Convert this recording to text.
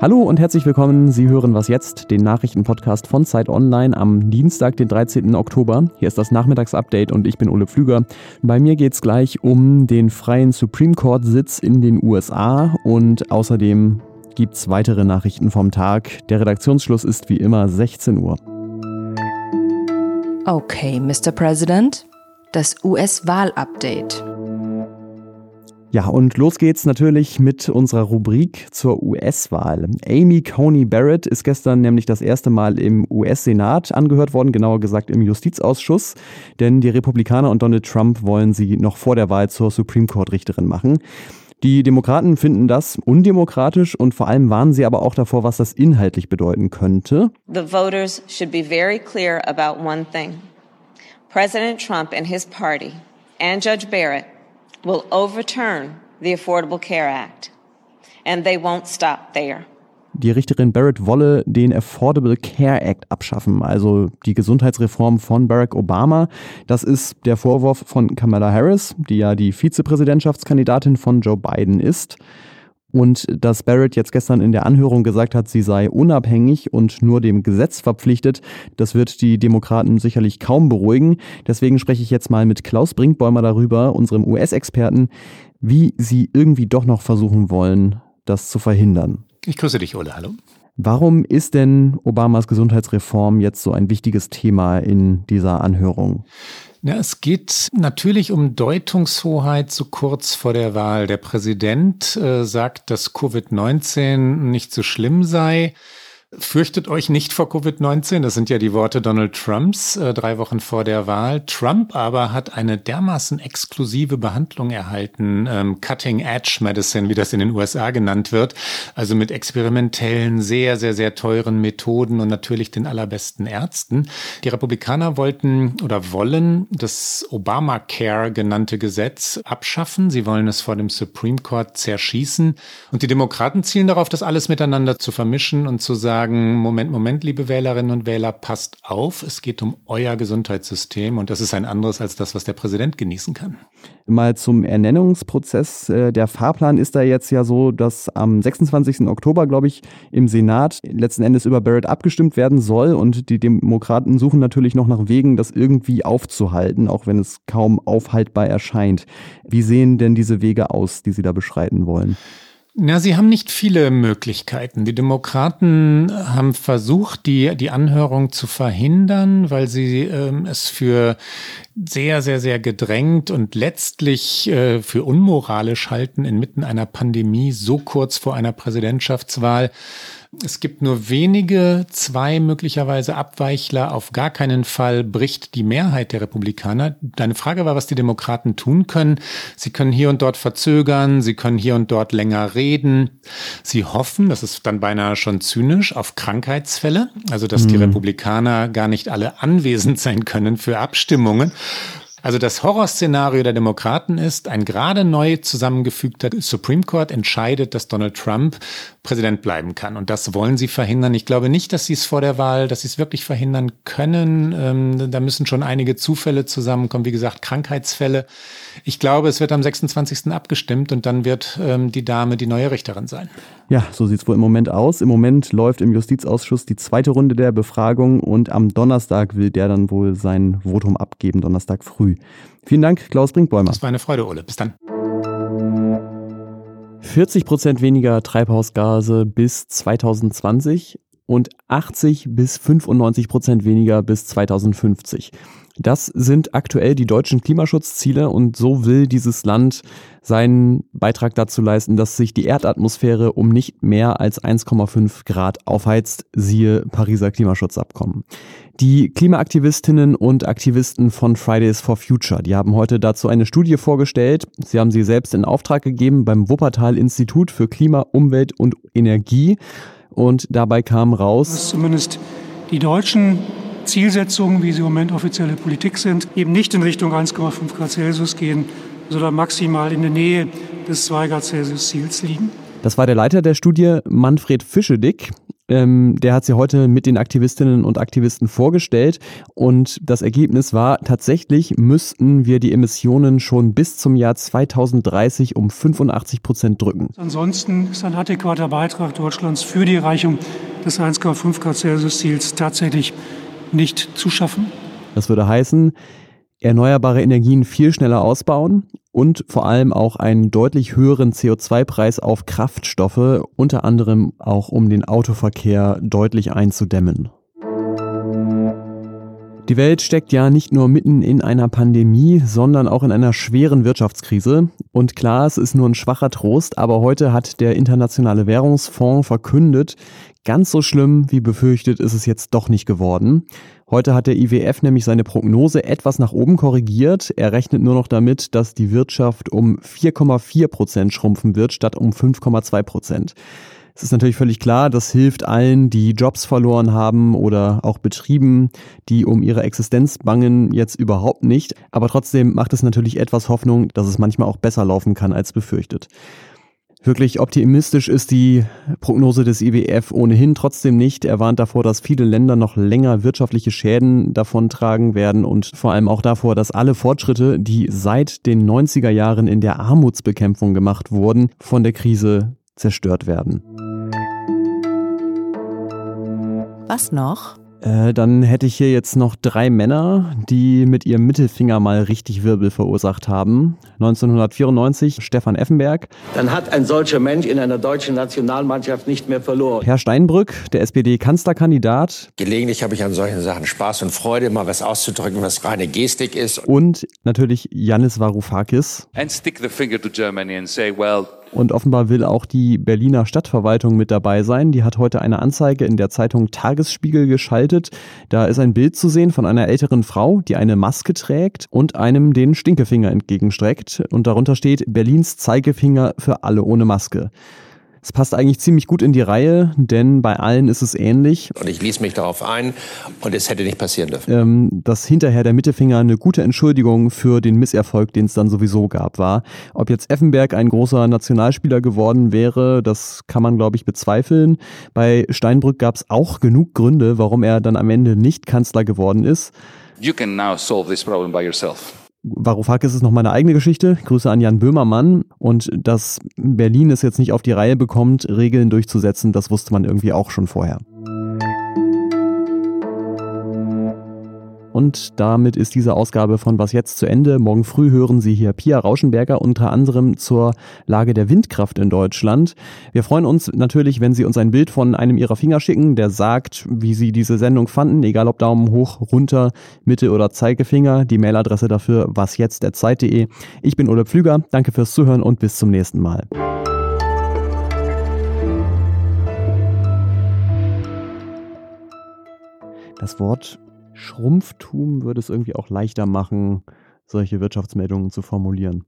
Hallo und herzlich willkommen. Sie hören was jetzt, den Nachrichtenpodcast von Zeit Online am Dienstag, den 13. Oktober. Hier ist das Nachmittagsupdate und ich bin Ole Pflüger. Bei mir geht es gleich um den freien Supreme Court Sitz in den USA und außerdem gibt es weitere Nachrichten vom Tag. Der Redaktionsschluss ist wie immer 16 Uhr. Okay, Mr. President, das US-Wahl-Update. Ja, und los geht's natürlich mit unserer Rubrik zur US-Wahl. Amy Coney Barrett ist gestern nämlich das erste Mal im US-Senat angehört worden, genauer gesagt im Justizausschuss, denn die Republikaner und Donald Trump wollen sie noch vor der Wahl zur Supreme Court-Richterin machen. Die Demokraten finden das undemokratisch und vor allem warnen sie aber auch davor, was das inhaltlich bedeuten könnte. The voters should be very clear about one thing. President Trump and his party and Judge Barrett will overturn the Affordable Care Act. And they won't stop there. Die Richterin Barrett wolle den Affordable Care Act abschaffen, also die Gesundheitsreform von Barack Obama. Das ist der Vorwurf von Kamala Harris, die ja die Vizepräsidentschaftskandidatin von Joe Biden ist. Und dass Barrett jetzt gestern in der Anhörung gesagt hat, sie sei unabhängig und nur dem Gesetz verpflichtet, das wird die Demokraten sicherlich kaum beruhigen. Deswegen spreche ich jetzt mal mit Klaus Brinkbäumer darüber, unserem US-Experten, wie sie irgendwie doch noch versuchen wollen, das zu verhindern. Ich grüße dich, Ole. Hallo. Warum ist denn Obamas Gesundheitsreform jetzt so ein wichtiges Thema in dieser Anhörung? Ja, es geht natürlich um Deutungshoheit so kurz vor der Wahl. Der Präsident äh, sagt, dass Covid-19 nicht so schlimm sei. Fürchtet euch nicht vor Covid-19, das sind ja die Worte Donald Trumps äh, drei Wochen vor der Wahl. Trump aber hat eine dermaßen exklusive Behandlung erhalten, ähm, Cutting Edge Medicine, wie das in den USA genannt wird, also mit experimentellen, sehr, sehr, sehr teuren Methoden und natürlich den allerbesten Ärzten. Die Republikaner wollten oder wollen das Obamacare genannte Gesetz abschaffen. Sie wollen es vor dem Supreme Court zerschießen. Und die Demokraten zielen darauf, das alles miteinander zu vermischen und zu sagen, sagen, Moment, Moment, liebe Wählerinnen und Wähler, passt auf, es geht um euer Gesundheitssystem und das ist ein anderes als das, was der Präsident genießen kann. Mal zum Ernennungsprozess. Äh, der Fahrplan ist da jetzt ja so, dass am 26. Oktober, glaube ich, im Senat letzten Endes über Barrett abgestimmt werden soll und die Demokraten suchen natürlich noch nach Wegen, das irgendwie aufzuhalten, auch wenn es kaum aufhaltbar erscheint. Wie sehen denn diese Wege aus, die Sie da beschreiten wollen? Na, sie haben nicht viele Möglichkeiten. Die Demokraten haben versucht, die, die Anhörung zu verhindern, weil sie ähm, es für sehr, sehr, sehr gedrängt und letztlich äh, für unmoralisch halten, inmitten einer Pandemie so kurz vor einer Präsidentschaftswahl es gibt nur wenige, zwei möglicherweise Abweichler. Auf gar keinen Fall bricht die Mehrheit der Republikaner. Deine Frage war, was die Demokraten tun können. Sie können hier und dort verzögern, sie können hier und dort länger reden. Sie hoffen, das ist dann beinahe schon zynisch, auf Krankheitsfälle, also dass mhm. die Republikaner gar nicht alle anwesend sein können für Abstimmungen. Also das Horrorszenario der Demokraten ist, ein gerade neu zusammengefügter Supreme Court entscheidet, dass Donald Trump Präsident bleiben kann. Und das wollen sie verhindern. Ich glaube nicht, dass sie es vor der Wahl, dass sie es wirklich verhindern können. Ähm, da müssen schon einige Zufälle zusammenkommen. Wie gesagt, Krankheitsfälle. Ich glaube, es wird am 26. abgestimmt und dann wird ähm, die Dame die neue Richterin sein. Ja, so sieht es wohl im Moment aus. Im Moment läuft im Justizausschuss die zweite Runde der Befragung und am Donnerstag will der dann wohl sein Votum abgeben, Donnerstag früh. Vielen Dank, Klaus Brinkbäumer. Das war eine Freude, Ole. Bis dann. 40 Prozent weniger Treibhausgase bis 2020 und 80 bis 95 Prozent weniger bis 2050. Das sind aktuell die deutschen Klimaschutzziele und so will dieses Land seinen Beitrag dazu leisten, dass sich die Erdatmosphäre um nicht mehr als 1,5 Grad aufheizt, siehe Pariser Klimaschutzabkommen. Die Klimaaktivistinnen und Aktivisten von Fridays for Future, die haben heute dazu eine Studie vorgestellt. Sie haben sie selbst in Auftrag gegeben beim Wuppertal Institut für Klima, Umwelt und Energie. Und dabei kam raus, dass zumindest die deutschen Zielsetzungen, wie sie im Moment offizielle Politik sind, eben nicht in Richtung 1,5 Grad Celsius gehen, sondern maximal in der Nähe des 2 Grad Celsius Ziels liegen. Das war der Leiter der Studie, Manfred Fischedick. Ähm, der hat sie heute mit den Aktivistinnen und Aktivisten vorgestellt und das Ergebnis war, tatsächlich müssten wir die Emissionen schon bis zum Jahr 2030 um 85 Prozent drücken. Ansonsten ist ein adäquater Beitrag Deutschlands für die Erreichung des 1,5 Grad Celsius Ziels tatsächlich nicht zu schaffen. Das würde heißen, erneuerbare Energien viel schneller ausbauen und vor allem auch einen deutlich höheren CO2-Preis auf Kraftstoffe, unter anderem auch um den Autoverkehr deutlich einzudämmen. Die Welt steckt ja nicht nur mitten in einer Pandemie, sondern auch in einer schweren Wirtschaftskrise. Und klar, es ist nur ein schwacher Trost, aber heute hat der Internationale Währungsfonds verkündet, ganz so schlimm wie befürchtet ist es jetzt doch nicht geworden. Heute hat der IWF nämlich seine Prognose etwas nach oben korrigiert. Er rechnet nur noch damit, dass die Wirtschaft um 4,4 Prozent schrumpfen wird, statt um 5,2 Prozent. Es ist natürlich völlig klar, das hilft allen, die Jobs verloren haben oder auch Betrieben, die um ihre Existenz bangen, jetzt überhaupt nicht. Aber trotzdem macht es natürlich etwas Hoffnung, dass es manchmal auch besser laufen kann als befürchtet. Wirklich optimistisch ist die Prognose des IWF ohnehin trotzdem nicht. Er warnt davor, dass viele Länder noch länger wirtschaftliche Schäden davontragen werden und vor allem auch davor, dass alle Fortschritte, die seit den 90er Jahren in der Armutsbekämpfung gemacht wurden, von der Krise zerstört werden. Was noch? Äh, dann hätte ich hier jetzt noch drei Männer, die mit ihrem Mittelfinger mal richtig Wirbel verursacht haben. 1994 Stefan Effenberg. Dann hat ein solcher Mensch in einer deutschen Nationalmannschaft nicht mehr verloren. Herr Steinbrück, der SPD-Kanzlerkandidat. Gelegentlich habe ich an solchen Sachen Spaß und Freude, mal was auszudrücken, was reine Gestik ist. Und natürlich Yannis Varoufakis. And stick the finger to Germany and say, well, und offenbar will auch die Berliner Stadtverwaltung mit dabei sein. Die hat heute eine Anzeige in der Zeitung Tagesspiegel geschaltet. Da ist ein Bild zu sehen von einer älteren Frau, die eine Maske trägt und einem den Stinkefinger entgegenstreckt. Und darunter steht Berlins Zeigefinger für alle ohne Maske. Es passt eigentlich ziemlich gut in die Reihe, denn bei allen ist es ähnlich. Und ich ließ mich darauf ein und es hätte nicht passieren dürfen. Ähm, dass hinterher der Mittelfinger eine gute Entschuldigung für den Misserfolg, den es dann sowieso gab, war. Ob jetzt Effenberg ein großer Nationalspieler geworden wäre, das kann man, glaube ich, bezweifeln. Bei Steinbrück gab es auch genug Gründe, warum er dann am Ende nicht Kanzler geworden ist. You can now solve this problem by yourself. Varoufakis ist noch meine eigene Geschichte. Grüße an Jan Böhmermann. Und dass Berlin es jetzt nicht auf die Reihe bekommt, Regeln durchzusetzen, das wusste man irgendwie auch schon vorher. Und damit ist diese Ausgabe von Was jetzt zu Ende. Morgen früh hören Sie hier Pia Rauschenberger unter anderem zur Lage der Windkraft in Deutschland. Wir freuen uns natürlich, wenn Sie uns ein Bild von einem Ihrer Finger schicken, der sagt, wie Sie diese Sendung fanden, egal ob Daumen hoch, runter, Mitte oder Zeigefinger. Die Mailadresse dafür wasjetzt.zeit.de. Ich bin Ole Pflüger. Danke fürs Zuhören und bis zum nächsten Mal. Das Wort Schrumpftum würde es irgendwie auch leichter machen, solche Wirtschaftsmeldungen zu formulieren.